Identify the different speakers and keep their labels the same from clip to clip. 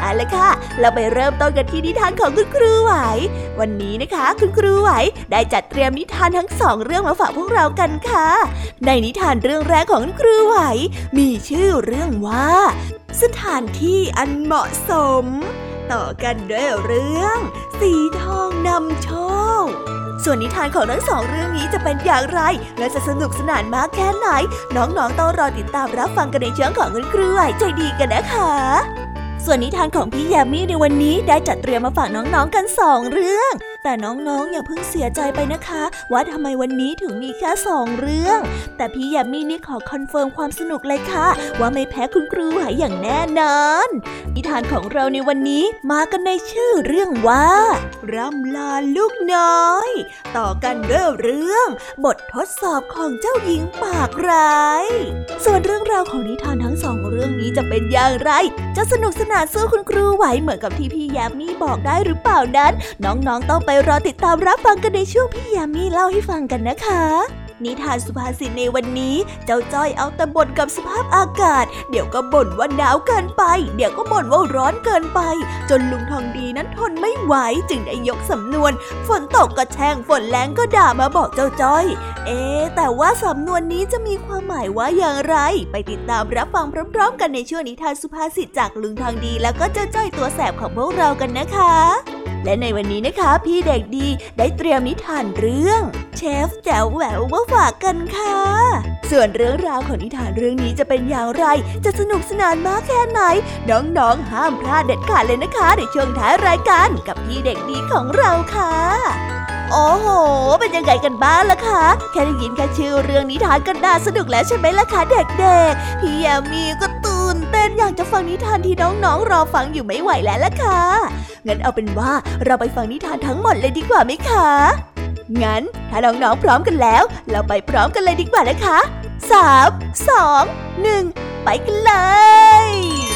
Speaker 1: เอาละค่ะ เราไปเริ่มต้นกันที่นิทานของคุณครูไหว วันนี้นะคะ คุณครูไหวได้จัดเตรียมนิทานทั้งสองเรื่องมาฝากพวกเรากันค่ะ ในนิทานเรื่องแรกของคุณครูไหว มีชื่อเรื่องว่า สถานที่อันเหมาะสม ต่อกันด้วยเรื่อง สีทองนำโชคส่วนนิทานของทั้งสองเรื่องนี้จะเป็นอย่างไร และจะสนุกสนานมากแค่ไหน น้องๆต้องรอติดตามรับฟังกันในช่องของคุณครูไหวใจดีกันนะคะ ส่วนนิทานของพี่ยามีในวันนี้ได้จัดเตรียมมาฝากน้องๆกันสองเรื่อง แต่น้องๆ อย่าเพิ่งเสียใจไปนะคะ ว่าทำไมวันนี้ถึงมีแค่สองเรื่อง แต่พี่ยามีนี่ขอ confirm ความสนุกเลยค่ะ ว่าไม่แพ้คุณครูหายอย่างแน่นอน นิทานของเราในวันนี้มากันในชื่อเรื่องว่า ร่ำลาลูกน้อย ต่อกันด้วยเรื่อง บททดสอบของเจ้าหญิงปากร้าย ส่วนเรื่องราวของนิทานทั้งสองเรื่องนี้จะเป็นอย่างไร จะสนุกสนานสู้คุณครูไหวเหมือนกับที่พี่ยามีบอกได้หรือเปล่านั้น น้องๆต้องไปรอติดตามรับฟังกันในช่วงพี่ยามีเล่าให้ฟังกันนะคะ นิทานสุภาษิตในวันนี้ เจ้าจ้อยเอาแต่บ่นกับสภาพอากาศ เดี๋ยวก็บ่นว่าหนาวเกินไป เดี๋ยวก็บ่นว่าร้อนเกินไป จนลุงทองดีนั้นทนไม่ไหวจึงได้ยกสำนวน ฝนตกก็แช่งฝนแรงก็ด่ามาบอกเจ้าจ้อย เอ๊แต่ว่าสำนวนนี้จะมีความหมายว่าอย่างไร ไปติดตามรับฟังพร้อม ๆ กันในช่วงนิทานสุภาษิตจากลุงทองดี แล้วก็เจ้าจ้อยตัวแสบของพวกเรากันนะคะ และในวันนี้นะคะพี่เด็กดีได้เตรียมนิทานเรื่องเชฟแจ๋วแหววมาฝากกันค่ะ ส่วนเรื่องราวของนิทานเรื่องนี้จะเป็นอย่างไร จะสนุกสนานมากแค่ไหน น้องๆห้ามพลาดเด็ดขาดเลยนะคะ ในช่วงท้ายรายการกับพี่เด็กดีของเราค่ะโอ้โห เป็นยังไงกันบ้างล่ะคะ แค่ได้ยินแค่ชื่อเรื่องนิทานก็น่าสนุกแล้วใช่ไหมล่ะคะเด็กๆ พี่ยามีก็ นเต้นอยากจะฟังนิทานที่น้องๆรอฟังอยู่ไม่ไหวแล้วล่ะค่ะ งั้นเอาเป็นว่าเราไปฟังนิทานทั้งหมดเลยดีกว่าไหมคะ งั้นถ้าน้องๆพร้อมกันแล้ว เราไปพร้อมกันเลยดีกว่านะคะสามสองหนึ่งไปกันเลย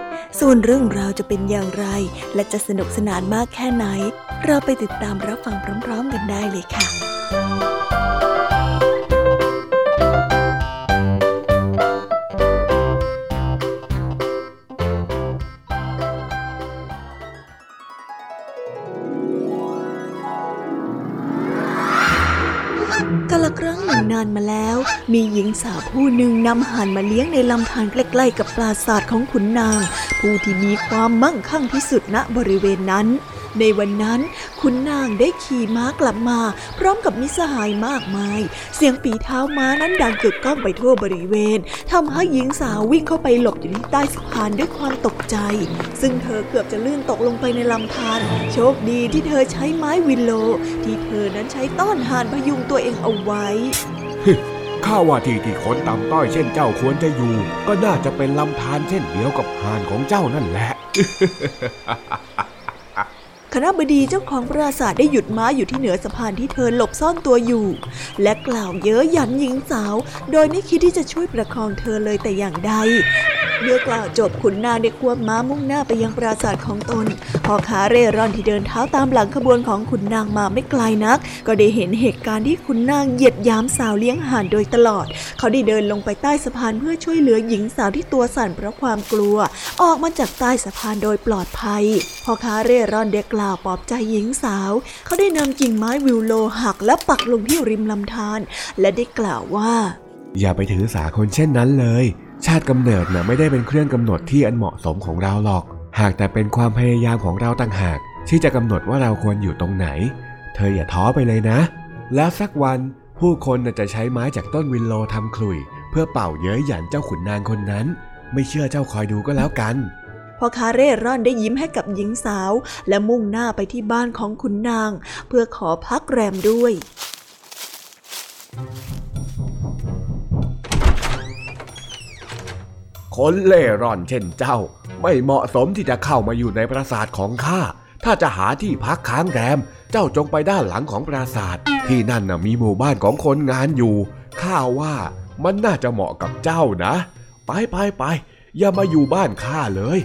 Speaker 1: ส่วนเรื่องราวจะเป็นอย่างไร และจะสนุกสนานมากแค่ไหน เราไปติดตามรับฟังพร้อมๆกันได้เลยค่ะกาลครั้งหนึ่งนานมาแล้ว มีหญิงสาวผู้หนึ่งนำห่านมาเลี้ยงในลำธารใกล้ๆกับปราสาทของขุนนาง ผู้ที่มีความมั่งคั่งที่สุดณบริเวณนั้น ในวันนั้นคุณนางได้ขี่ม้ากลับมา พร้อมกับมิสหายมากมาย เสียงปีเท้าม้านั้นดังกึกก้องไปทั่วบริเวณทำให้หญิงสาววิ่งเข้าไปหลบอยู่ที่ใต้สะพานด้วยความตกใจ ซึ่งเธอเกือบจะลื่นตกลงไปในลำธารโชคดีที่เธอใช้ไม้วินโล ที่เธอนั้นใช้ต้อนหานพยุงตัวเองเอาไว้
Speaker 2: ข้าว่าที่ที่คนต่ำต้อยเช่นเจ้าควรจะอยู่ ก็น่าจะเป็นลำธารเช่นเดียวกับหานของเจ้านั่นแหละ
Speaker 1: คณะบดีเจ้าของปราสาทได้หยุดม้าอยู่ที่เหนือสะพานที่เธอหลบซ่อนตัวอยู่ และกล่าวเย้ยหยันหญิงสาว โดยไม่คิดที่จะช่วยประคองเธอเลยแต่อย่างใดเมื่อกล่าวจบขุนนางได้ควบม้ามุ่งหน้าไปยังปราสาทของตนพอขาเร่ร่อนที่เดินเท้าตามหลังขบวนของขุนนางมาไม่ไกลนัก ก็ได้เห็นเหตุการณ์ที่ขุนนางเหยียดยามสาวเลี้ยงห่านโดยตลอด เขาได้เดินลงไปใต้สะพานเพื่อช่วยเหลือหญิงสาวที่ตัวสั่นเพราะความกลัว ออกมาจากใต้สะพานโดยปลอดภัยพอขาเร่ร่อนเด็กกล่าวปลอบใจหญิงสาว เขาได้นำกิ่งไม้วิวโลหักและปักลงที่ริมลำธารและได้กล่าวว่า
Speaker 2: อย่าไปถือสาคนเช่นนั้นเลย ชาติกำเนิดน่ะไม่ได้เป็นเครื่องกำหนดที่อันเหมาะสมของเราหรอก หากแต่เป็นความพยายามของเราต่างหาก ที่จะกำหนดว่าเราควรอยู่ตรงไหน เธออย่าท้อไปเลยนะ แล้วสักวันผู้คนจะใช้ไม้จากต้นวินโลทำคลุย เพื่อเป่าเย้ยหยันเจ้าขุนนางคนนั้น ไม่เชื่อเจ้าคอยดูก็แล้วกัน
Speaker 1: พอคาเร่ร่อนได้ยิ้มให้กับหญิงสาว และมุ่งหน้าไปที่บ้านของขุนนาง เพื่อขอพักแรมด้วย
Speaker 2: คนเล่ร่อนเช่นเจ้า ไม่เหมาะสมที่จะเข้ามาอยู่ในปราสาทของข้า ถ้าจะหาที่พักค้างแรม เจ้าจงไปด้านหลังของปราสาท ที่นั่นน่ะมีหมู่บ้านของคนงานอยู่ ข้าว่ามันน่าจะเหมาะกับเจ้านะ ไปไปไปอย่ามาอยู่บ้านข้าเลย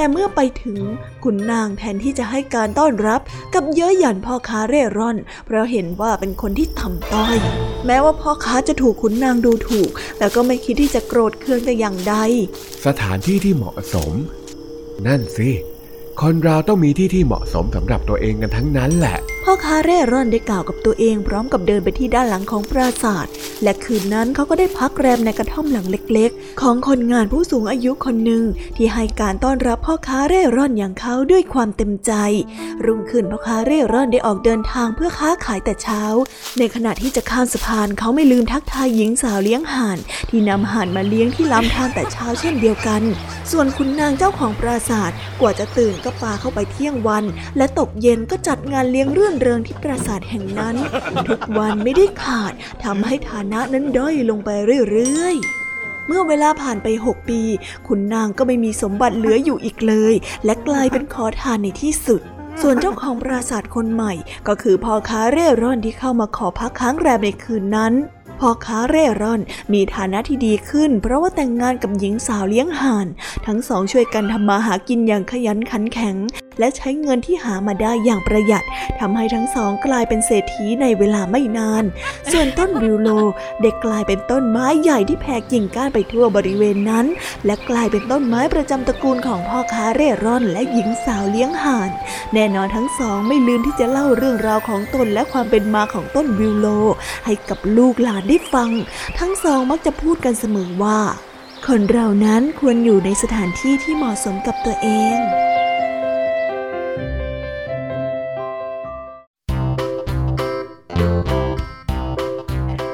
Speaker 1: แต่เมื่อไปถึงขุนนางแทนที่จะให้การต้อนรับกับเย้ยหยันพ่อค้าเร่ร่อน เพราะเห็นว่าเป็นคนที่ทำต้อย แม้ว่าพ่อค้าจะถูกขุนนางดูถูก แต่ก็ไม่คิดที่จะโกรธเคืองแต่อย่างใด
Speaker 2: สถานที่ที่เหมาะสม นั่นสิคนเราต้องมีที่ที่เหมาะสมสำหรับตัวเองกันทั้งนั้นแหละ
Speaker 1: พ่อค้าเร่ร่อนได้กล่าวกับตัวเองพร้อมกับเดินไปที่ด้านหลังของปราสาท และคืนนั้นเขาก็ได้พักแรมในกระท่อมหลังเล็กๆ ของคนงานผู้สูงอายุคนหนึ่งที่ให้การต้อนรับพ่อค้าเร่ร่อนอย่างเขาด้วยความเต็มใจ รุ่งขึ้นพ่อค้าเร่ร่อนได้ออกเดินทางเพื่อค้าขายแต่เช้า ในขณะที่จะข้ามสะพานเขาไม่ลืมทักทายหญิงสาวเลี้ยงห่าน ที่นำห่านมาเลี้ยงที่ลำธารแต่เช้าเช่นเดียวกัน ส่วนคุณนางเจ้าของปราสาทกว่าจะตื่นก็ปาเข้าไปเที่ยงวัน และตกเย็นก็จัดงานเลี้ยงเรื่อนเริงที่ปราสาทแห่งนั้น ทุกวันไม่ได้ขาดทำให้ฐานะนั้นด้อยลงไปเรื่อยๆเมื่อเวลาผ่านไปหกปี คุณนางก็ไม่มีสมบัติเหลืออยู่อีกเลย และกลายเป็นขอทานในที่สุด ส่วนเจ้าของปราสาทคนใหม่ ก็คือพ่อค้าเร่ร่อนที่เข้ามาขอพักค้างแรมในคืนนั้นพ่อค้าเร่ร่อนมีฐานะที่ดีขึ้น เพราะว่าแต่งงานกับหญิงสาวเลี้ยงห่าน ทั้งสองช่วยกันทำมาหากินอย่างขยันขันแข็ง และใช้เงินที่หามาได้อย่างประหยัดทำให้ทั้งสองกลายเป็นเศรษฐีในเวลาไม่นาน ส่วนต้นวิวโลเด็กกลายเป็นต้นไม้ใหญ่ที่แผ่กิ่งก้านไปทั่วบริเวณนั้น และกลายเป็นต้นไม้ประจำตระกูลของพ่อค้าเร่ร่อนและหญิงสาวเลี้ยงห่าน แน่นอนทั้งสองไม่ลืมที่จะเล่าเรื่องราวของตนและความเป็นมาของต้นวิวโล ให้กับลูกหลานได้ฟัง ทั้งสองมักจะพูดกันเสมอว่า คนเรานั้นควรอยู่ในสถานที่ที่เหมาะสมกับตัวเอง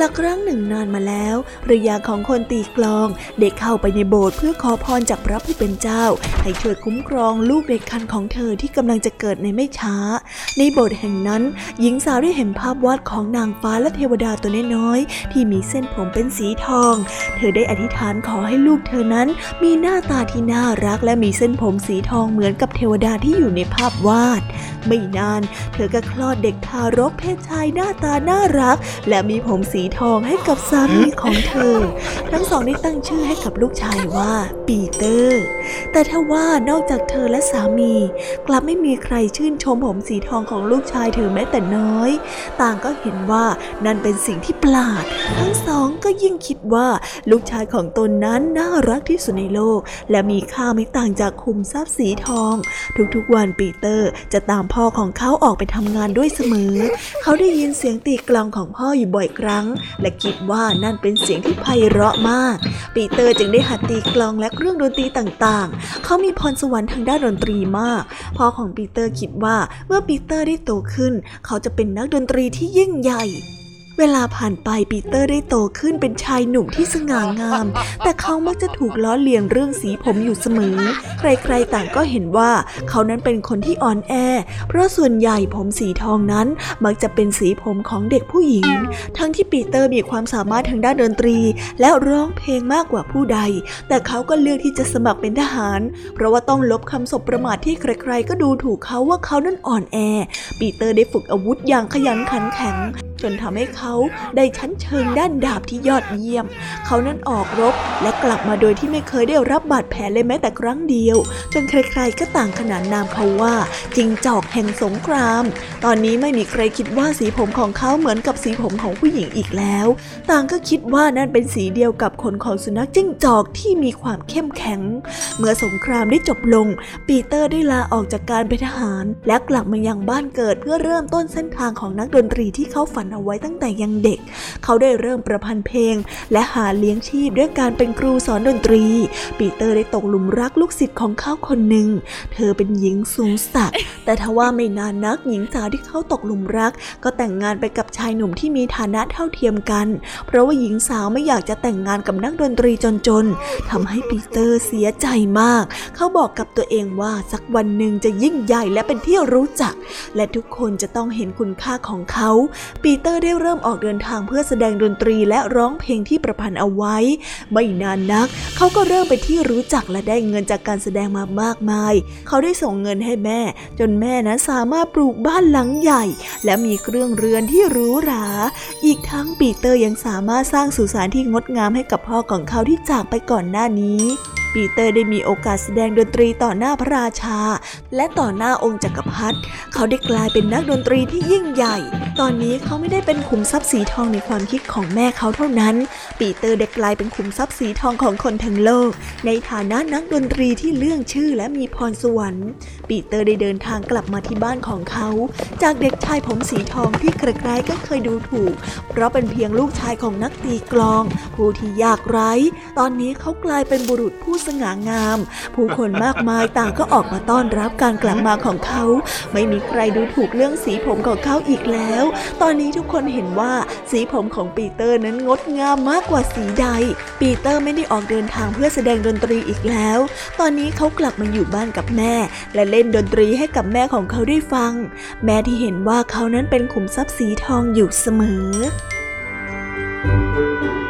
Speaker 1: ละครั้งหนานมาแล้วระยาของคนตีกลองได้เข้าไปในโบสถ์เพื่อขอพรจากพระผู้เป็นเจ้า ให้ช่วยคุ้มครองลูกเด็กคันของเธอที่กำลังจะเกิดในไม่ช้า ในโบสถ์แห่งนั้น หญิงสาวได้เห็นภาพวาดของนางฟ้าและเทวดาตัวน้อยๆที่มีเส้นผมเป็นสีทอง เธอได้อธิษฐานขอให้ลูกเธอนั้น มีหน้าตาที่น่ารักและมีเส้นผมสีทองเหมือนกับเทวดาที่อยู่ในภาพวาด ไม่นาน เธอก็คลอดเด็กทารกเพศชายหน้าตาน่ารัก และมีผมสีทองให้กับสามีของเธอ ทั้งสองได้ตั้งชื่อให้กับลูกชายว่าปีเตอร์ แต่ทว่านอกจากเธอและสามี กลับไม่มีใครชื่นชมผมสีทองของลูกชายเธอแม้แต่น้อย ต่างก็เห็นว่านั่นเป็นสิ่งที่ประหลาด ทั้งสองก็ยิ่งคิดว่าลูกชายของตนนั้นน่ารักที่สุดในโลก และมีค่าไม่ต่างจากคุมทรัพย์สีทอง ทุกๆวันปีเตอร์จะตามพ่อของเขาออกไปทำงานด้วยเสมอ เขาได้ยินเสียงตีกลองของพ่ออยู่บ่อยครั้ง และคิดว่านั่นเป็นเสียงที่ไพเราะมาก ปีเตอร์จึงได้หัดตีกลองและเครื่องดนตรีต่างๆ เขามีพรสวรรค์ทางด้านดนตรีมาก พ่อของปีเตอร์คิดว่าเมื่อปีเตอร์ได้โตขึ้น เขาจะเป็นนักดนตรีที่ยิ่งใหญ่ เวลาผ่านไปปีเตอร์ได้โตขึ้นเป็นชายหนุ่มที่สง่างาม แต่เขามักจะถูกล้อเลียงเรื่องสีผมอยู่เสมอ ใครๆต่างก็เห็นว่าเขานั้นเป็นคนที่อ่อนแอ เพราะส่วนใหญ่ผมสีทองนั้นมักจะเป็นสีผมของเด็กผู้หญิง ทั้งที่ปีเตอร์มีความสามารถทางด้านดนตรี และร้องเพลงมากกว่าผู้ใด แต่เขาก็เลือกที่จะสมัครเป็นทหาร เพราะว่าต้องลบคำสบประมาทที่ใครๆ ก็ดูถูกเขาว่าเขานั้นอ่อนแอ ปีเตอร์ได้ฝึกอาวุธอย่างขยันขันแข็ง จนทำให้เขาเขาได้ชั้นเชิงด้านดาบที่ยอดเยี่ยม เขานั้นออกรบและกลับมาโดยที่ไม่เคยได้รับบาดแผลเลยแม้แต่ครั้งเดียว จนใครๆก็ต่างขนานนามเขาว่า จิงจอกแห่งสงคราม ตอนนี้ไม่มีใครคิดว่าสีผมของเขาเหมือนกับสีผมของผู้หญิงอีกแล้ว ต่างก็คิดว่านั่นเป็นสีเดียวกับขนของสุนัขจิ้งจอกที่มีความเข้มแข็ง เมื่อสงครามได้จบลง ปีเตอร์ได้ลาออกจากการเป็นทหาร และกลับมายังบ้านเกิดเพื่อเริ่มต้นเส้นทางของนักดนตรีที่เขาฝันเอาไว้ตั้งแต่ยังเด็ก เขาได้เริ่มประพันธ์เพลง และหาเลี้ยงชีพด้วยการเป็นครูสอนดนตรี ปีเตอร์ได้ตกหลุมรักลูกศิษย์ของเขาคนหนึ่ง เธอเป็นหญิงสูงสักแต่ทว่าไม่นานนักหญิงสาวที่เขาตกหลุมรัก ก็แต่งงานไปกับชายหนุ่มที่มีฐานะเท่าเทียมกัน เพราะว่าหญิงสาวไม่อยากจะแต่งงานกับนักดนตรีจนๆทำให้ปีเตอร์เสียใจมาก เขาบอกกับตัวเองว่าสักวันหนึ่งจะยิ่งใหญ่และเป็นที่รู้จัก และทุกคนจะต้องเห็นคุณค่าของเขา ปีเตอร์ได้เริ่มออกเดินทางเพื่อแสดงดนตรีและร้องเพลงที่ประพันธ์เอาไว้ ไม่นานนัก เขาก็เริ่มเป็นที่รู้จักและได้เงินจากการแสดงมามากมาย เขาได้ส่งเงินให้แม่ จนแม่นั้นสามารถปลูกบ้านหลังใหญ่ และมีเครื่องเรือนที่หรูหรา อีกทั้งปีเตอร์ยังสามารถสร้างสุสานที่งดงามให้กับพ่อของเขาที่จากไปก่อนหน้านี้ ปีเตอร์ได้มีโอกาสแสดงดนตรีต่อหน้าพระราชา และต่อหน้าองค์จักรพรรดิเขาได้กลายเป็นนักดนตรีที่ยิ่งใหญ่ ตอนนี้เขาไม่ได้เป็นขุมทรัพย์สีทองในความคิดของแม่เขาเท่านั้น ปีเตอร์ได้กลายเป็นขุมทรัพย์สีทองของคนทั้งโลก ในฐานะนักดนตรีที่เลื่องชื่อและมีพรสวรรค์ ปีเตอร์ได้เดินทางกลับมาที่บ้านของเขา จากเด็กชายผมสีทองที่ใครๆก็เคยดูถูก เพราะเป็นเพียงลูกชายของนักตีกลอง ผู้ที่ยากไร้ ตอนนี้เขากลายเป็นบุรุษผู้สง่างาม ผู้คนมากมายต่างก็ออกมาต้อนรับการกลับมาของเขา ไม่มีใครดูถูกเรื่องสีผมของเขาอีกแล้ว ตอนนี้ทุกคนเห็นว่าสีผมของปีเตอร์นั้นงดงามมากกว่าสีใด ปีเตอร์ไม่ได้ออกเดินทางเพื่อแสดงดนตรีอีกแล้ว ตอนนี้เขากลับมาอยู่บ้านกับแม่ และเล่นดนตรีให้กับแม่ของเขาได้ฟัง แม่ที่เห็นว่าเขานั้นเป็นขุมทรัพย์สีทองอยู่เสมอ thank you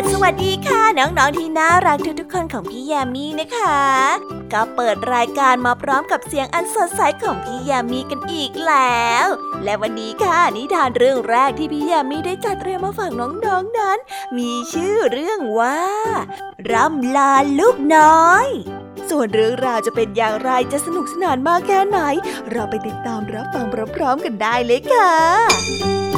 Speaker 1: สวัสวัสดีค่ะ น้องๆที่น่ารักทุกๆคนของพี่แยมมี่นะคะ ก็เปิดรายการมาพร้อมกับเสียงอันสดใสของพี่แยมมี่กันอีกแล้ว และวันนี้ค่ะนิทานเรื่องแรกที่พี่แยมมี่ได้จัดเตรียมมาฝากน้องๆนนั้น มีชื่อเรื่องว่า ร่ำลาลูกน้อย ส่วนเรื่องราวจะเป็นอย่างไรจะสนุกสนานมากแค่ไหน เราไปติดตามรับฟังพร้อมๆกันได้เลยค่ะ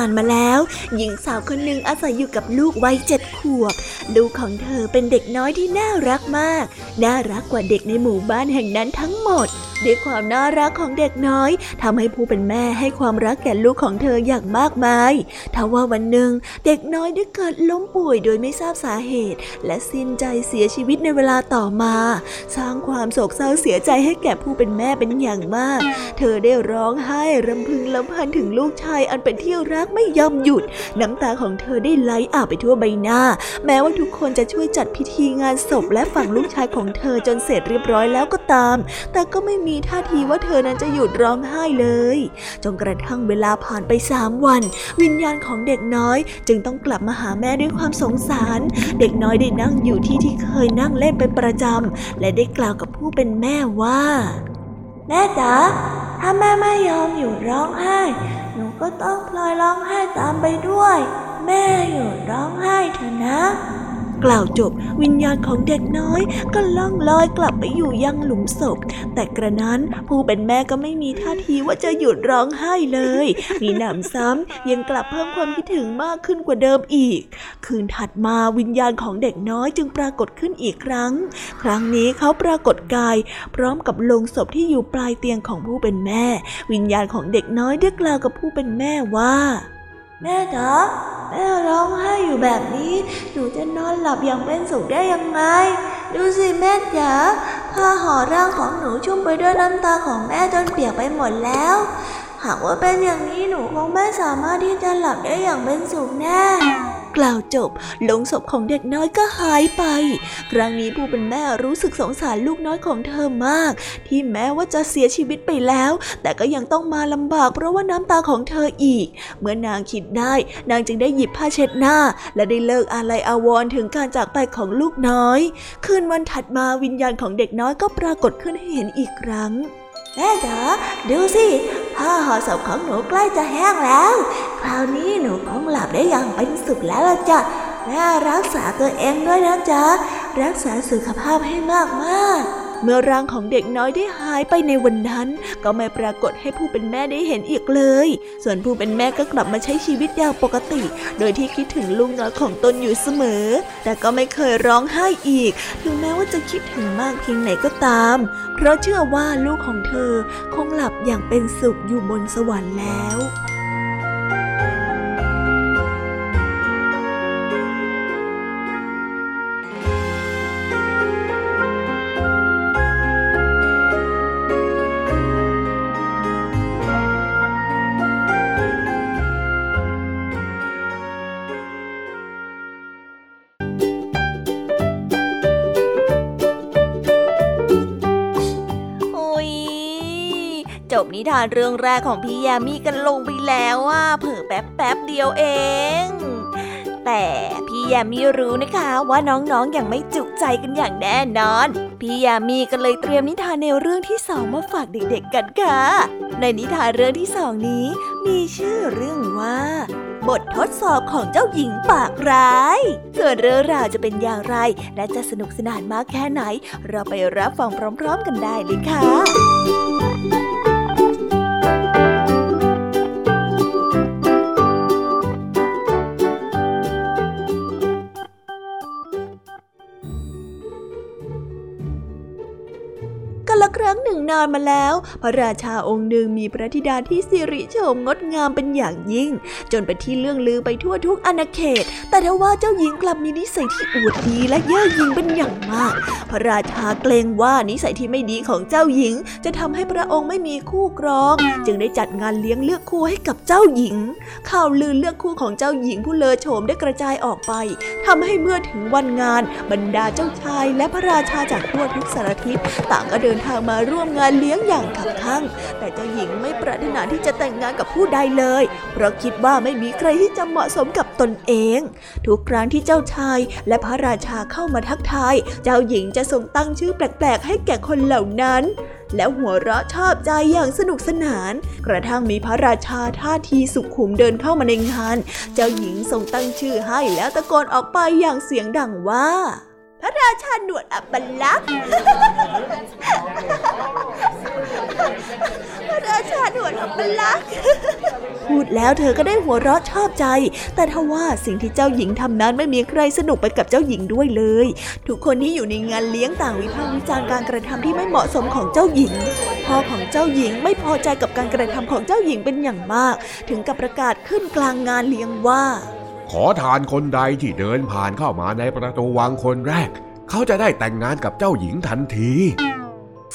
Speaker 1: านมาแล้ว หญิงสาวคนหนึ่งอาศัยอยู่กับลูกวัยเจ็ดขวบ ลูกของเธอเป็นเด็กน้อยที่น่ารักมาก น่ารักกว่าเด็กในหมู่บ้านแห่งนั้นทั้งหมด ด้วยความน่ารักของเด็กน้อยทำให้ผู้เป็นแม่ให้ความรักแก่ลูกของเธออย่างมากมายทว่าวันหนึ่งเด็กน้อยได้เกิดล้มป่วยโดยไม่ทราบสาเหตุ และสิ้นใจเสียชีวิตในเวลาต่อมา สร้างความโศกเศร้าเสียใจให้แก่ผู้เป็นแม่เป็นอย่างมาก เธอได้ร้องไห้รำพึงลำพันถึงลูกชายอันเป็นที่รักไม่ยอมหยุด น้ำตาของเธอได้ไหลอาบไปทั่วใบหน้า แม้ว่าทุกคนจะช่วยจัดพิธีงานศพและฝังลูกชายของเธอจนเสร็จเรียบร้อยแล้วก็ตาม แต่ก็ไม่มีท่าทีว่าเธธอนั้นจะหยุดร้องไห้เลย จนกระทั่งเวลาผ่านไปสามวัน วิญญาณของเด็กน้อย จึงต้องกลับมาหาแม่ด้วยความสงสาร เด็กน้อยได้นั่งอยู่ที่ที่เคยนั่งเล่นเป็นประจำและได้กล่าวกับผู้เป็นแม่ว่า แม่จ๋าถ้าแม่ไม่ยอมหยุดร้องไห้ หนูก็ต้องพลอยร้องไห้ตามไปด้วย แม่หยุดร้องไห้เถอะนะ กล่าวจบวิญญาณของเด็กน้อย ก็ล่องลอยกลับไปอยู่ยังหลุมศพ แต่กระนั้นผู้เป็นแม่ก็ไม่มีท่าทีว่าจะหยุดร้องไห้เลยมีหนำซ้ำยังกลับเพิ่มความคิดถึงมากขึ้นกว่าเดิมอีก คืนถัดมาวิญญาณของเด็กน้อยจึงปรากฏขึ้นอีกครั้ง ครั้งนี้เขาปรากฏกาย พร้อมกับลงศพที่อยู่ปลายเตียงของผู้เป็นแม่ วิญญาณของเด็กน้อยได้กล่าวกับผู้เป็นแม่ว่า แม่จ๋าแม่ร้องไห้อยู่แบบนี้ หนูจะนอนหลับอย่างเป็นสุขได้ยังไง ดูสิแม่จ๋าผ้าห่อร่างของหนูชุ่มไปด้วยน้ำตาของแม่จนเปียกไปหมดแล้ว หากว่าเป็นอย่างนี้หนูคงไม่สามารถที่จะหลับได้อย่างเป็นสุขแน่ กล่าวจบลงศพของเด็กน้อยก็หายไป ครั้งนี้ผู้เป็นแม่รู้สึกสงสารลูกน้อยของเธอมาก ที่แม้ว่าจะเสียชีวิตไปแล้ว แต่ก็ยังต้องมาลำบาก เพราะว่าน้ำตาของเธออีก เมื่อนางคิดได้ นางจึงได้หยิบผ้าเช็ดหน้า และได้เลิกอาลัยอาวรณ์ถึงการจากไปของลูกน้อย คืนวันถัดมาวิญญาณของเด็กน้อยก็ปรากฏขึ้นให้เห็นอีกครั้ง แม่จ๋าดูสิผ้าห่อศพของหนูใกล้จะแห้งแล้ว คราวนี้หนูคงหลับได้อย่างเป็นสุขแล้วละจ้ะแม่รักษาตัวเองด้วยนะจ๊ะรักษาสุขภาพให้มากมาก เมื่อร่างของเด็กน้อยได้หายไปในวันนั้น ก็ไม่ปรากฏให้ผู้เป็นแม่ได้เห็นอีกเลย ส่วนผู้เป็นแม่ก็กลับมาใช้ชีวิตอย่างปกติ โดยที่คิดถึงลูกน้อยของตนอยู่เสมอ แต่ก็ไม่เคยร้องไห้อีก ถึงแม้ว่าจะคิดถึงมากเพียงไหนก็ตาม เพราะเชื่อว่าลูกของเธอคงหลับอย่างเป็นสุขอยู่บนสวรรค์แล้ว นิทานเรื่องแรกของพี่ยามีกันลงไปแล้วว่าเผิ่แป๊บแป๊บเดียวเอง แต่พี่ยามีรู้นะคะว่าน้องๆออย่างไม่จุใจกันอย่างแน่นอน พี่ยามีก็เลยเตรียมนิทานแนวเรื่องที่สองมาฝากเด็กๆกันค่ะ ในนิทานเรื่องที่สองนี้ มีชื่อเรื่องว่าบททดสอบของเจ้าหญิงปากร้าย ส่วนเรื่องราวจะเป็นอย่างไร และจะสนุกสนานมากแค่ไหน เราไปรับฟังพร้อม ๆ กันได้เลยค่ะ ครั้งหนึ่งนานมาแล้ว พระราชาองค์หนึ่งมีพระธิดาที่สิริโฉมงดงามเป็นอย่างยิ่ง จนเป็นที่เลื่องลือไปทั่วทุกอาณาเขต แต่ทว่าเจ้าหญิงกลับมีนิสัยที่อวดดีและเย่อหยิ่งเป็นอย่างมาก พระราชาเกรงว่านิสัยที่ไม่ดีของเจ้าหญิง จะทำให้พระองค์ไม่มีคู่ครอง จึงได้จัดงานเลี้ยงเลือกคู่ให้กับเจ้าหญิง ข่าวลือเลือกคู่ของเจ้าหญิงผู้เลอโฉมได้กระจายออกไปทำให้เมื่อถึงวันงาน บรรดาเจ้าชายและพระราชาจากทั่วทุกสารทิศต่างก็เดินทางมาร่วมงานเลี้ยงอย่างขับข้างแต่เจ้าหญิงไม่ปรารถนาที่จะแต่งงานกับผู้ใดเลย เพราะคิดว่าไม่มีใครที่จะเหมาะสมกับตนเอง ทุกครั้งที่เจ้าชายและพระราชาเข้ามาทักทาย เจ้าหญิงจะส่งตั้งชื่อแปลกๆ ให้แก่คนเหล่านั้นแล้วหัวเราะชอบใจอย่างสนุกสนาน กระทั่งมีพระราชาท่าทีสุขุมเดินเข้ามาในงาน เจ้าหญิงส่งตั้งชื่อให้แล้วตะโกนออกไปอย่างเสียงดังว่า พระราชาหนวดอัปลักษ์พระราชาหนวดอัปลักษ์พูดแล้วเธอก็ได้หัวเราะชอบใจ แต่ทว่าสิ่งที่เจ้าหญิงทำนั้นไม่มีใครสนุกไปกับเจ้าหญิงด้วยเลย ทุกคนที่อยู่ในงานเลี้ยงต่างวิพากษ์วิจารณ์การกระทำที่ไม่เหมาะสมของเจ้าหญิง พ่อของเจ้าหญิงไม่พอใจกับการกระทำของเจ้าหญิงเป็นอย่างมาก ถึงกับประกาศขึ้นกลางงานเลี้ยงว่า
Speaker 2: ขอทานคนใดที่เดินผ่านเข้ามาในประตูวังคนแรก เขาจะได้แต่งงานกับเจ้าหญิงทันที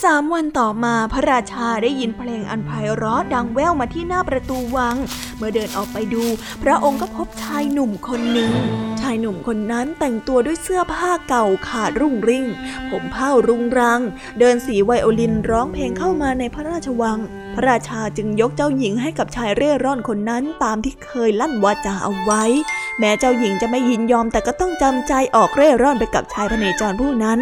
Speaker 1: สามวันต่อมาพระราชาได้ยินเพลงอันไพเราะดังแว่วมาที่หน้าประตูวัง เมื่อเดินออกไปดู พระองค์ก็พบชายหนุ่มคนหนึ่ง ชายหนุ่มคนนั้นแต่งตัวด้วยเสื้อผ้าเก่าขาดรุ่งริ่ง ผมเผ้ารุงรัง เดินสีไวโอลินร้องเพลงเข้ามาในพระราชวัง พระราชาจึงยกเจ้าหญิงให้กับชายเร่ร่อนคนนั้นตามที่เคยลั่นวาจาเอาไว้ แม้เจ้าหญิงจะไม่ยินยอมแต่ก็ต้องจำใจออกเร่ร่อนไปกับชายพเนจรผู้นั้น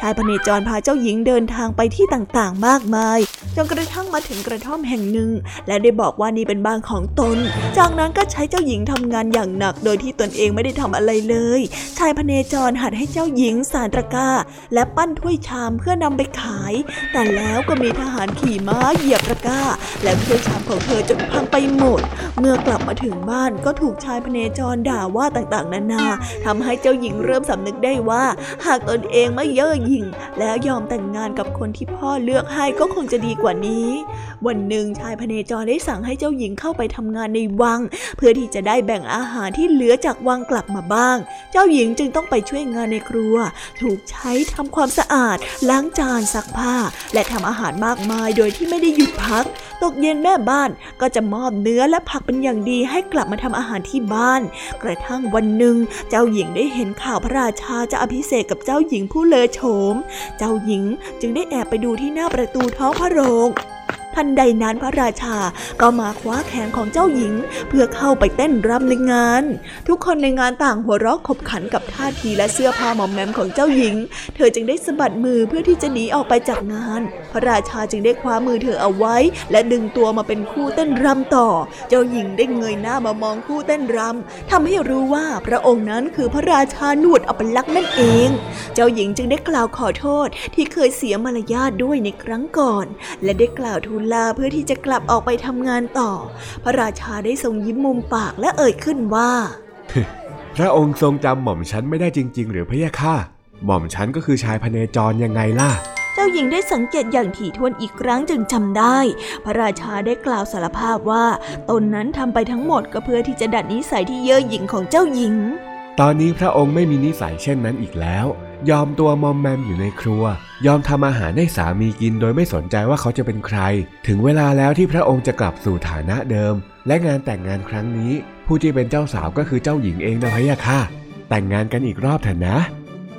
Speaker 1: ชายพเนจรพาเจ้าหญิงเดินทางไปที่ต่างๆ มากมาย จนกระทั่งมาถึงกระท่อมแห่งหนึ่ง และได้บอกว่านี่เป็นบ้านของตน จากนั้นก็ใช้เจ้าหญิงทำงานอย่างหนัก โดยที่ตนเองไม่ได้ทำอะไรเลย ชายพเนจรหัดให้เจ้าหญิงสารตะกร้า และปั้นถ้วยชามเพื่อนำไปขาย แต่แล้วก็มีทหารขี่ม้าเหยียบตะกร้า และถ้วยชามของเธอจนพังไปหมด เมื่อกลับมาถึงบ้านก็ถูกชายพเนจรด่าว่าต่างๆ นานาทำให้เจ้าหญิงเริ่มสำนึกได้ว่า หากตนเองไม่เย่อหญิง แล้วยอมแต่งงานกับคนที่พ่อเลือกให้ก็คงจะดีกว่านี้ วันหนึ่งชายพเนจรได้สั่งให้เจ้าหญิงเข้าไปทำงานในวัง เพื่อที่จะได้แบ่งอาหารที่เหลือจากวังกลับมาบ้าง เจ้าหญิงจึงต้องไปช่วยงานในครัว ถูกใช้ทำความสะอาด ล้างจานซักผ้า และทำอาหารมากมายโดยที่ไม่ได้หยุดพักตกเย็นแม่บ้านก็จะมอบเนื้อและผักเป็นอย่างดีให้กลับมาทำอาหารที่บ้าน กระทั่งวันหนึ่ง เจ้าหญิงได้เห็นข่าวพระราชาจะอภิเษกกับเจ้าหญิงผู้เลอโฉม เจ้าหญิงจึงได้แอบไปดูที่หน้าประตูท้องพระโรง ทันใดนั้นพระราชาก็มาคว้าแขนของเจ้าหญิง เพื่อเข้าไปเต้นรำในงาน ทุกคนในงานต่างหัวเราะขบขันกับท่าทีและเสื้อผ้าหมอมแมมของเจ้าหญิง เธอจึงได้สะบัดมือเพื่อที่จะหนีออกไปจากงาน พระราชาจึงได้คว้ามือเธอเอาไว้ และดึงตัวมาเป็นคู่เต้นรำต่อ เจ้าหญิงได้เงยหน้ามามองคู่เต้นรำทำให้รู้ว่าพระองค์นั้นคือพระราชาหนวดอัปลักษณ์นั่นเอง เจ้าหญิงจึงได้กล่าวขอโทษที่เคยเสียมารยาทด้วยในครั้งก่อน และได้กล่าวทูลลาเพื่อที่จะกลับออกไปทำงานต่อ พระราชาได้ทรงยิ้มมุมปากและเอ่ยขึ้นว่า
Speaker 2: พระองค์ทรงจำหม่อมฉันไม่ได้จริง ๆ หรือพะยะค่ะ หม่อมฉันก็คือชายพเนจรยังไงล่ะ
Speaker 1: เจ้าหญิงได้สังเกตอย่างถี่ถ้วนอีกครั้งจึงจำได้ พระราชาได้กล่าวสารภาพว่า ตนนั้นทำไปทั้งหมดก็เพื่อที่จะดัดนิสัยที่เย่อหยิ่งของเจ้าหญิง
Speaker 2: ตอนนี้พระองค์ไม่มีนิสัยเช่นนั้นอีกแล้ว ยอมตัวมอมแมมอยู่ในครัว ยอมทำอาหารให้สามีกินโดยไม่สนใจว่าเขาจะเป็นใคร ถึงเวลาแล้วที่พระองค์จะกลับสู่ฐานะเดิม และงานแต่งงานครั้งนี้ ผู้ที่เป็นเจ้าสาวก็คือเจ้าหญิงเองนะพะยะค่ะ แต่งงานกันอีกรอบเถอะนะ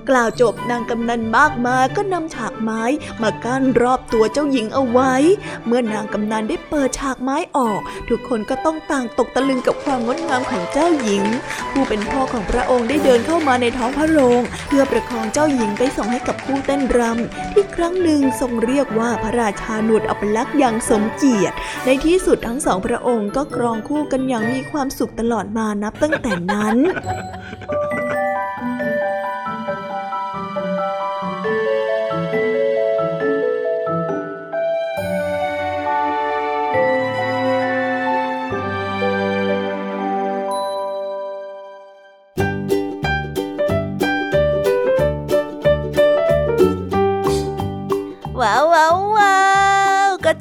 Speaker 1: กล่าวจบนางกำนันมากมายก็นำฉากไม้มากั้นรอบตัวเจ้าหญิงเอาไว้ เมื่อนางกำนันได้เปิดฉากไม้ออก ทุกคนก็ต้องต่างตกตะลึงกับความงดงามของเจ้าหญิง ผู้เป็นพ่อของพระองค์ได้เดินเข้ามาในท้องพระโรงเพื่อประคองเจ้าหญิงไปส่งให้กับคู่เต้นรำที่ครั้งหนึ่งทรงเรียกว่าพระราชาหนวดอัปลักษณ์อย่างสมเกียรติ ในที่สุดทั้งสองพระองค์ก็ครองคู่กันอย่างมีความสุขตลอดมานับตั้งแต่นั้น 哇哇哇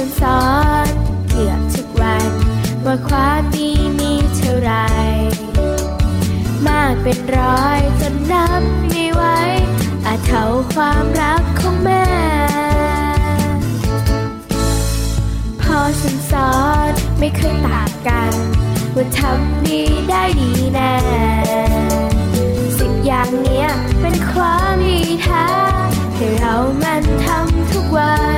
Speaker 3: ฉันซ้อนเกือบทุกวัน ว่าความดีมีเท่าไร มากเป็นร้อยจนนับไม่ไหวอาจเท่าความรักของแม่ พอฉันซ้อนไม่เคยต่างกัน ว่าทำดีได้ดีแน่สิบอย่างเนี้ยเป็นความดีแท้ให้เรามันทำทุกวัน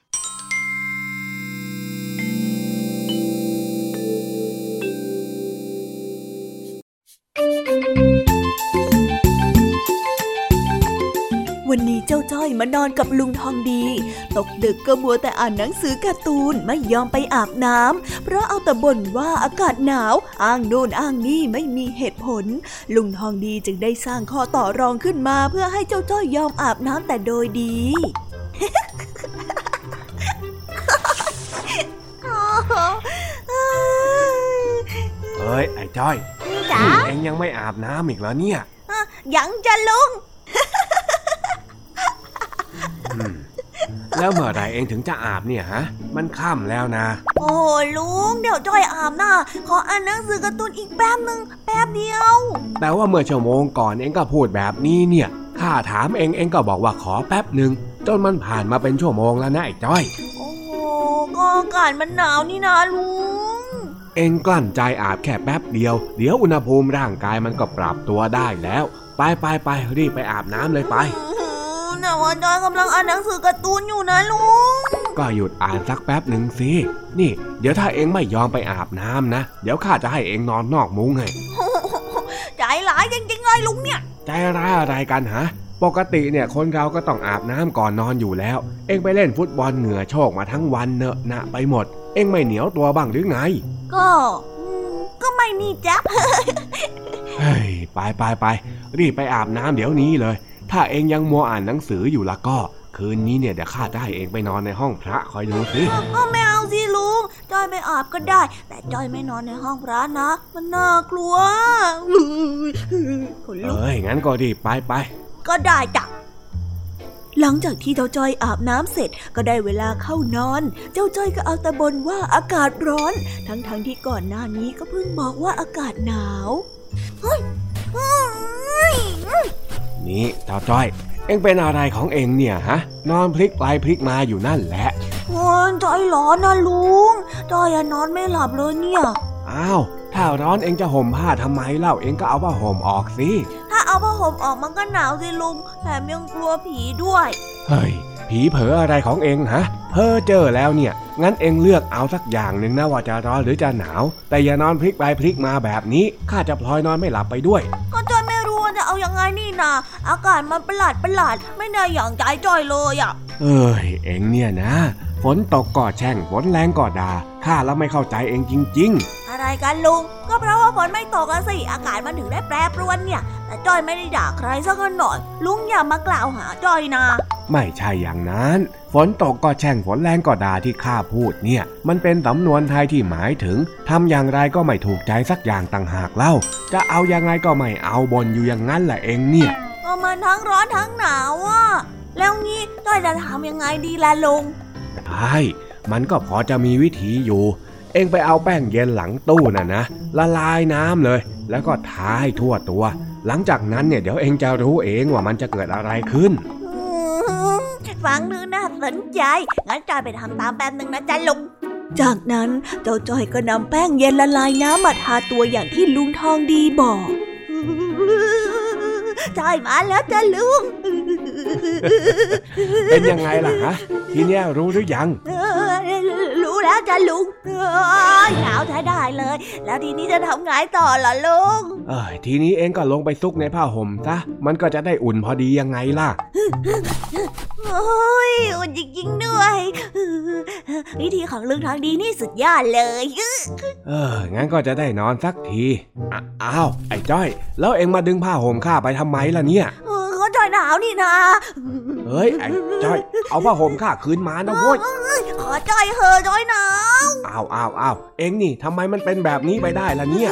Speaker 1: มานอนกับลุงทองดี ตกดึกก็มัวแต่อ่านหนังสือการ์ตูนไม่ยอมไปอาบน้ำเพราะเอาแต่บ่นว่าอากาศหนาวอ้างโน่นอ้างนี่ไม่มีเหตุผล ลุงทองดีจึงได้สร้างข้อต่อรองขึ้นมาเพื่อให้เจ้าจ้อยยอมอาบน้ำแต่โดยดี
Speaker 2: เฮ้ยไอ้จ้อย
Speaker 1: จ๋า
Speaker 2: เอ็งยังไม่อาบน้ำอีกเหรอเนี่ย
Speaker 1: ยังจะลุง
Speaker 2: อืม แล้วเมื่อไหรเองถึงจะอาบเนี่ยฮะ มันค่ำแล้วนะ
Speaker 1: โอ้ลุงเดี๋ยวจ้อยอาบน้าขออ่านหนังสือการ์ตูนอีกแป๊บหนึ่งแป๊บเดียว
Speaker 2: แต่ว่าเมื่อชั่วโมงก่อนเองก็พูดแบบนี้เนี่ย ข้าถามเองเองก็บอกว่าขอแป๊บหนึ่งจนมันผ่านมาเป็นชั่วโมงแล้วนะไอ้จ้อย
Speaker 1: โอ้โหก็อากาศมันหนาวนี่นะลุง
Speaker 2: เองกลั้นใจอาบแค่แป๊บเดียว เดี๋ยวอุณหภูมิร่างกายมันก็ปรับตัวได้แล้ว ไปไปไปรีบไปอาบน้ำเลยไป
Speaker 1: อื้อหือแต่ว่าจอยกำลังอ่านหนังสือการ์ตูนอยู่นะลุง
Speaker 2: ก็หยุดอ่านสักแป๊บหนึ่งสิ นี่ เดี๋ยวถ้าเองไม่ยอมไปอาบน้ำนะ เดี๋ยวข้าจะให้เองนอนนอกมุ้งให้
Speaker 1: ใจร้ายจริงๆเลยลุงเนี่ย
Speaker 2: ใจร้ายอะไรกันฮะ ปกติเนี่ยคนเราก็ต้องอาบน้ำก่อนนอนอยู่แล้ว เองไปเล่นฟุตบอลเหงื่อโชกมาทั้งวันเนอะหนะไปหมด เองไม่เหนียวตัวบ้างหรือไง
Speaker 1: ก็อืมก็ไม่นี่จ๊ะ
Speaker 2: เฮ้ยไปไปไปรีบไปอาบน้ำเดี๋ยวนี้เลย ถ้าเองยังมัวอ่านหนังสืออยู่ละก็ คืนนี้เนี่ยเดี๋ยวข้าจะให้เองไปนอนในห้องพระคอยดูสิ
Speaker 1: ก็ไม่เอาสิลุงจอยไม่อาบก็ได้ แต่จอยไม่นอนในห้องพระนะ มันน่ากลัวขนลุก
Speaker 2: เอ้ยงั้นก็รีบไปไป
Speaker 1: ก็ได้จ้ะหลังจากที่เจ้าจ้อยอาบน้ำเสร็จก็ได้เวลาเข้านอน เจ้าจ้อยก็เอาแต่บนว่าอากาศร้อน ทั้งๆทที่ก่อนหน้านี้ก็เพิ่งบอกว่าอากาศหนาวเฮ้ยเฮ้ย
Speaker 2: นี่เจ้าจ้อย เองเป็นอะไรของเองเนี่ยฮะ นอนพลิกไปพลิกมาอยู่นั่นแหละ
Speaker 1: โอ้ยจอยร้อนนะลุงจอยอะนอนไม่หลับเลยเนี่ย
Speaker 2: อ้าวถ้าร้อนเองจะห่มผ้าทำไมเล่าเองก็เอาผ้าห่มออกสิ
Speaker 1: ถ้าเอาผ้าห่มออกมันก็หนาวสิลุงแถมยังกลัวผีด้วย
Speaker 2: เฮ้ยผีเผลออะไรของเองฮะเพ้อเจอแล้วเนี่ย งั้นเองเลือกเอาสักอย่างหนึ่งนะว่าจะร้อนหรือจะหนาว แต่อย่านอนพลิกไปพลิกมาแบบนี้ข้าจะพลอยนอนไม่หลับไปด้วย
Speaker 1: ก็จอยไม่รู้ ว่าจะเอายังไงนี่นาอากาศมันประหลาดประหลาดไม่ได้อย่างใจจอยเลยอะ
Speaker 2: เอ้ยเองเนี่ยนะ ฝนตกก็แช่งฝนแรงก็ด่าข้าแล้วไม่เข้าใจเองจริง
Speaker 1: อะไรกันลุง ก็เพราะว่าฝนไม่ตกอะสิ อากาศมันถึงได้แปรปรวนเนี่ย แต่จอยไม่ได้ด่าใครสักหน่อย ลุงอย่ามากล่าวหาจอยนะ
Speaker 2: ๆไม่ใช่อย่างนั้น ฝนตกก็แช่งฝนแรงก็ด่าที่ข้าพูดเนี่ย มันเป็นสำนวนไทยที่หมายถึงทำอย่างไรก็ไม่ถูกใจสักอย่างต่างหากเล่า จะเอายังไงก็ไม่เอาบนอยู่อย่างนั้นแหละเองเนี่ย
Speaker 1: ก็มันทั้งร้อนทั้งหนาวอะแล้วงี้จอยจะทำยังไงดีล่ะลุง
Speaker 2: ใช่มันก็พอจะมีวิธีอยู่ เองไปเอาแป้งเย็นหลังตู้น่ะนะละลายน้ำเลย แล้วก็ทาให้ทั่วตัว หลังจากนั้นเนี่ยเดี๋ยวเองจะรู้เองว่ามันจะเกิดอะไรขึ้น
Speaker 1: อืมฟังดูน่าสนใจ งั้นจอยไปทำตามแป๊บหนึ่งนะจ๊ะลุง จากนั้นเจ้าจอยก็นำแป้งเย็นละลายน้ำมาทาตัวอย่างที่ลุงทองดีบอกจอยมาแล้วจ้ะลุง
Speaker 2: เป็นยังไงล่ะฮะ ทีเนี้ยรู้หรือยัง
Speaker 1: เออรู้ แล้วจ้ะลุงเอ้ยหนาวใช้ได้เลย แล้วทีนี้จะทำไงต่อล่ะลุง
Speaker 2: เอ้ยทีนี้เองก็ลงไปซุกในผ้าห่มซะมันก็จะได้อุ่นพอดียังไงล่ะ
Speaker 1: โอ้ยอุ่นจริงๆด้วยวิธีของลุงทองดีนี่สุดยอดเลย
Speaker 2: เอองั้นก็จะได้นอนสักทีอะอ้าวไอ้จ้อย แล้วเองมาดึงผ้าห่มข้าไปทำไมล่ะเนี่ย
Speaker 1: เออเขาจอยหนาวนี่นะ
Speaker 2: เฮ้ยไอ้จ้อย เอาผ้าห่มข้าคืนมานะโว้ย
Speaker 1: ขอจอยเหอะจอยหนาว
Speaker 2: อ้าวอ้าวอ้าวเองนี่ทำไมมันเป็นแบบนี้ไปได้ล่ะเนี่ย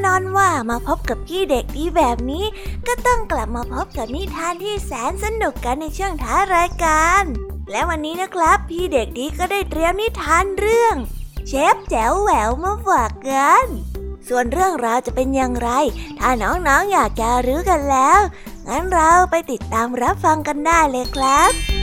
Speaker 1: น่นอนว่ามาพบกับพี่เด็กดีแบบนี้ ก็ต้องกลับมาพบกับนิทานที่แสนสนุกกันในช่วงท้ารายการ และวันนี้นะครับ พี่เด็กดีก็ได้เตรียมนิทานเรื่อง เชฟแจ๋วแหววมาฝากกัน ส่วนเรื่องราวจะเป็นอย่างไร ถ้าน้องๆออยากจะรู้กันแล้ว งั้นเราไปติดตามรับฟังกันได้เลยครับ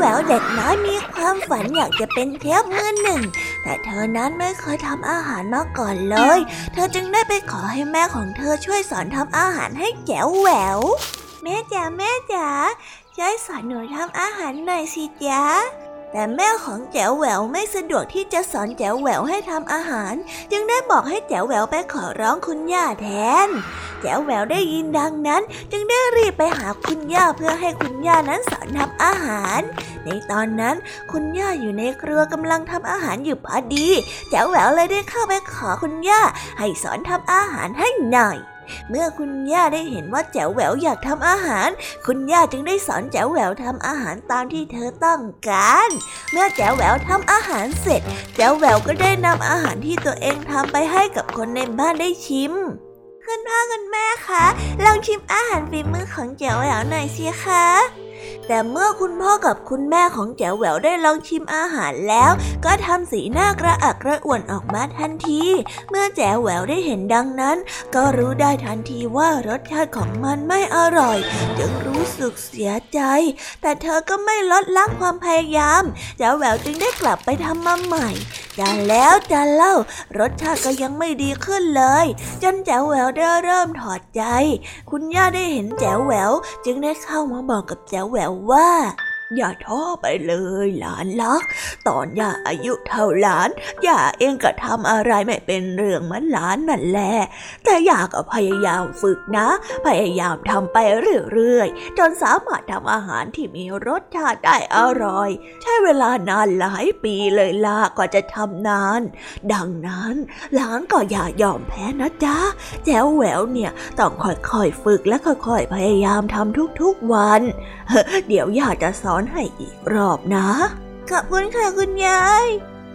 Speaker 1: แวแหววเด็กน้อยมีความฝันอยากจะเป็นเทพมือหนึ่ง แต่เธอนั้นไม่เคยทำอาหารมาก่อนเลย เธอจึงได้ไปขอให้แม่ของเธอช่วยสอนทำอาหารให้แจ๋วแหวว แม่จ๋าแม่จ๋าช่วยสอนหนูทำอาหารหน่อยสิจ๋า แต่แม่ของแจ๋วแหววไม่สะดวกที่จะสอนแจ๋วแหววให้ทำอาหาร จึงได้บอกให้แจ๋วแหววไปขอร้องคุณย่าแทน แจ๋วแหววได้ยินดังนั้น จึงได้รีบไปหาคุณย่าเพื่อให้คุณย่านั้นสอนทำอาหาร ในตอนนั้นคุณย่าอยู่ในครัวกำลังทำอาหารอยู่พอดี แจ๋วแหววเลยได้เข้าไปขอคุณย่าให้สอนทำอาหารให้หน่อย เมื่อคุณย่าได้เห็นว่าแจ๋วแหววอยากทำอาหาร คุณย่าจึงได้สอนแจ๋วแหววทำอาหารตามที่เธอต้องการ เมื่อแจ๋วแหววทำอาหารเสร็จ แจ๋วแหววก็ได้นำอาหารที่ตัวเองทำไปให้กับคนในบ้านได้ชิมคุณพ่อคุณแม่คะลองชิมอาหารฝีมือของแจ๋วแหววหน่อยสิคะ แต่เมื่อคุณพ่อกับคุณแม่ของแจ๋วแหววได้ลองชิมอาหารแล้ว ก็ทำสีหน้ากระอักกระอ่วนออกมาทันที เมื่อแจ๋วแหววได้เห็นดังนั้น ก็รู้ได้ทันทีว่ารสชาติของมันไม่อร่อย จึงรู้สึกเสียใจ แต่เธอก็ไม่ลดละความพยายามแจ๋วแหววจึงได้กลับไปทำมาใหม่ จะแล้วจะเล่ารสชาติก็ยังไม่ดีขึ้นเลย จนแจ๋วแหววได้เริ่มถอดใจ คุณย่าได้เห็นแจ๋วแหวว จึงได้เข้ามาบอกกับแจ๋วแหววว่า อย่าท้อไปเลยหลานลัก ตอนย่าอายุเท่าหลานย่าเองก็ทำอะไรไม่เป็นเรื่องมือนหลานนั่นแหละ แต่ย่าก็พยายามฝึกนะ พยายามทำไปเรื่อยๆ จนสามารถทำอาหารที่มีรสชาติได้อร่อย ใช้เวลานานหลายปีเลยล่ะก็จะทำนาน ดังนั้นหลานก็อย่ายอมแพ้นะจ๊ะ แจ๋วแหววเนี่ยต้องค่อยๆฝึกและค่อยๆพยายามทำทุกๆวัน เดี๋ยวย่าจะสอนให้อีกรอบนะ ขอบคุณค่ะคุณยาย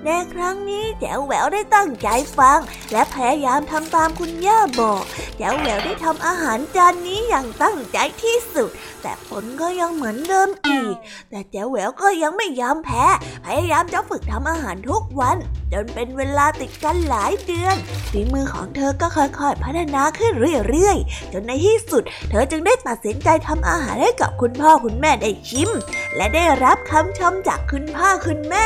Speaker 1: ในครั้งนี้แจ๋วแหววได้ตั้งใจฟัง และพยายามทำตามคุณย่าบอก แจ๋วแหววได้ทำอาหารจานนี้อย่างตั้งใจที่สุด แต่ผลก็ยังเหมือนเดิมอีก แต่แจ๋วแหววก็ยังไม่ยอมแพ้ พยายามจะฝึกทำอาหารทุกวันจนเป็นเวลาติดกันหลายเดือนฝีมือของเธอก็ค่อยๆ พัฒนาขึ้นเรื่อยๆ จนในที่สุด เธอจึงได้ตัดสินใจทำอาหารให้กับคุณพ่อคุณแม่ได้ชิม และได้รับคำชมจากคุณพ่อคุณแม่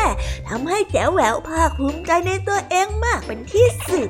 Speaker 1: ทำให้แจ๋วแหววภาคภูมิใจในตัวเองมากเป็นที่สุด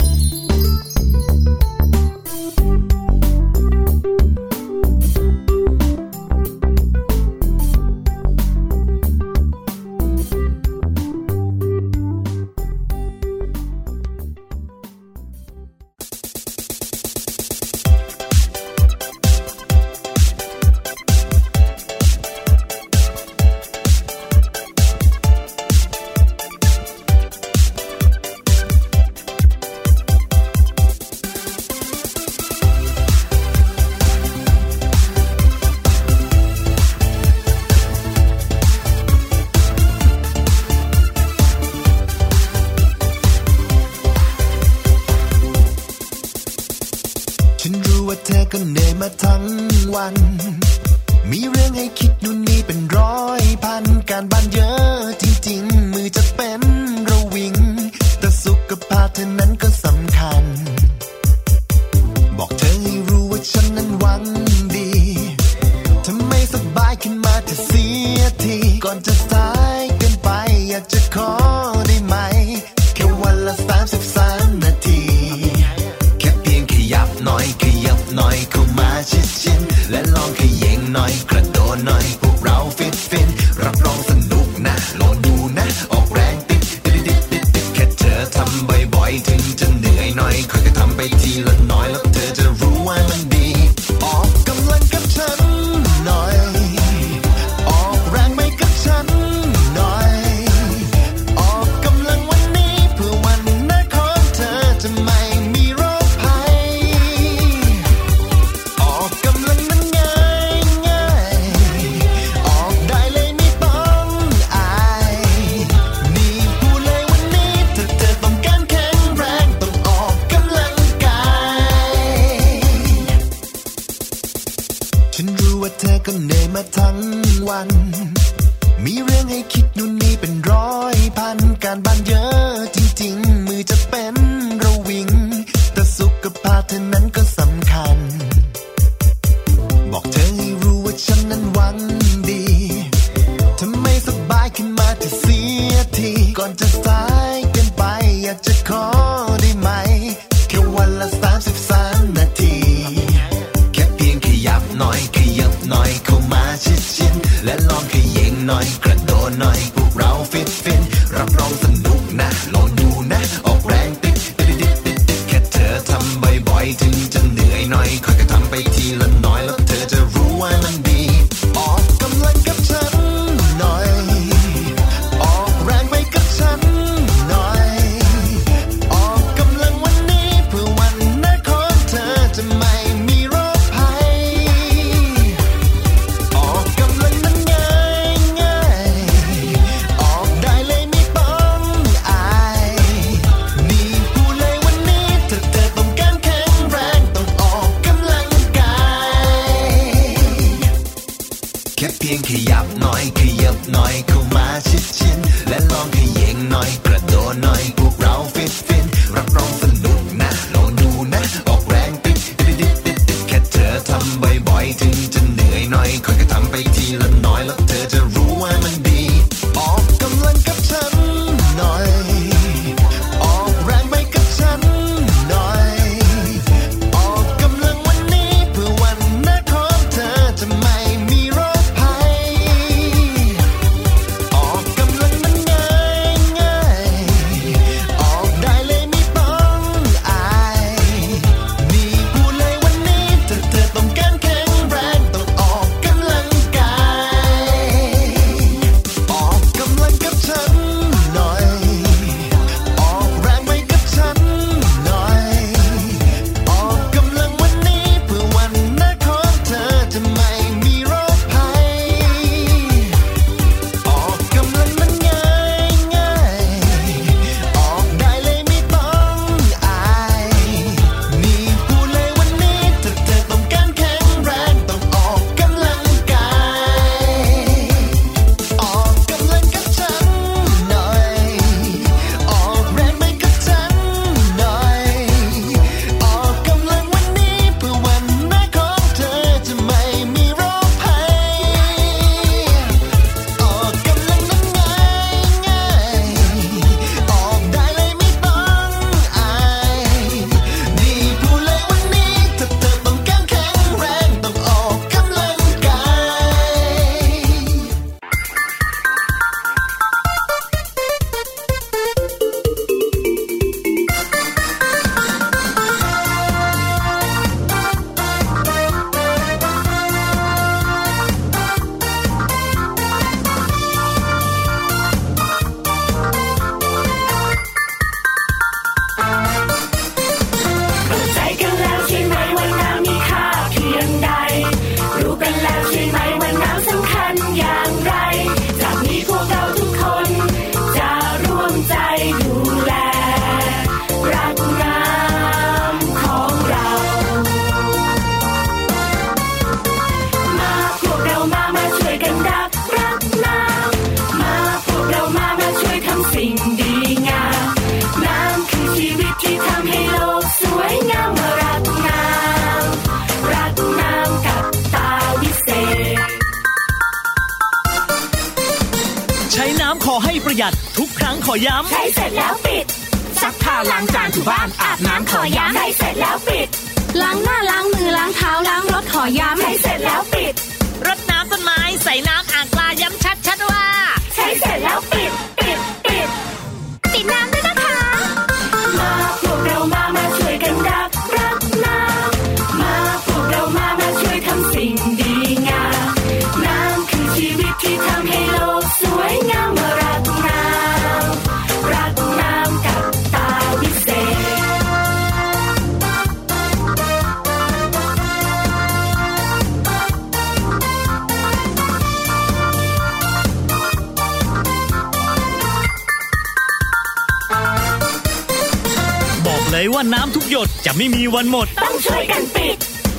Speaker 4: ว่าน้ำทุกหยดจะไม่
Speaker 5: มี
Speaker 6: วั
Speaker 7: น
Speaker 6: หม
Speaker 8: ด
Speaker 6: ต้องช่วยกันปิด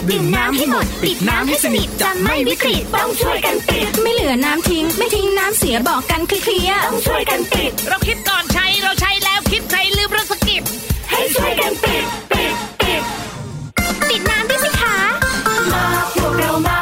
Speaker 6: ดื่มน้ำให้หมด ปิดน้ำให้สนิทจะไม่วิกฤตต้องช่วยกันปิด
Speaker 5: ไม่เหลือน้ำทิ้ง ไม่ทิ้งน้ำเสียบอกกันเคลียร์
Speaker 6: ต้องช่วยกันปิด
Speaker 7: เราคิดก่อนใช้เราใช้แล้วคิดใครลืมเรื่องสกิป
Speaker 6: ให้ช่วยกันปิดปิดปิด
Speaker 5: ปิดน้ำด้วยสิคะ
Speaker 6: มาพวกเรามา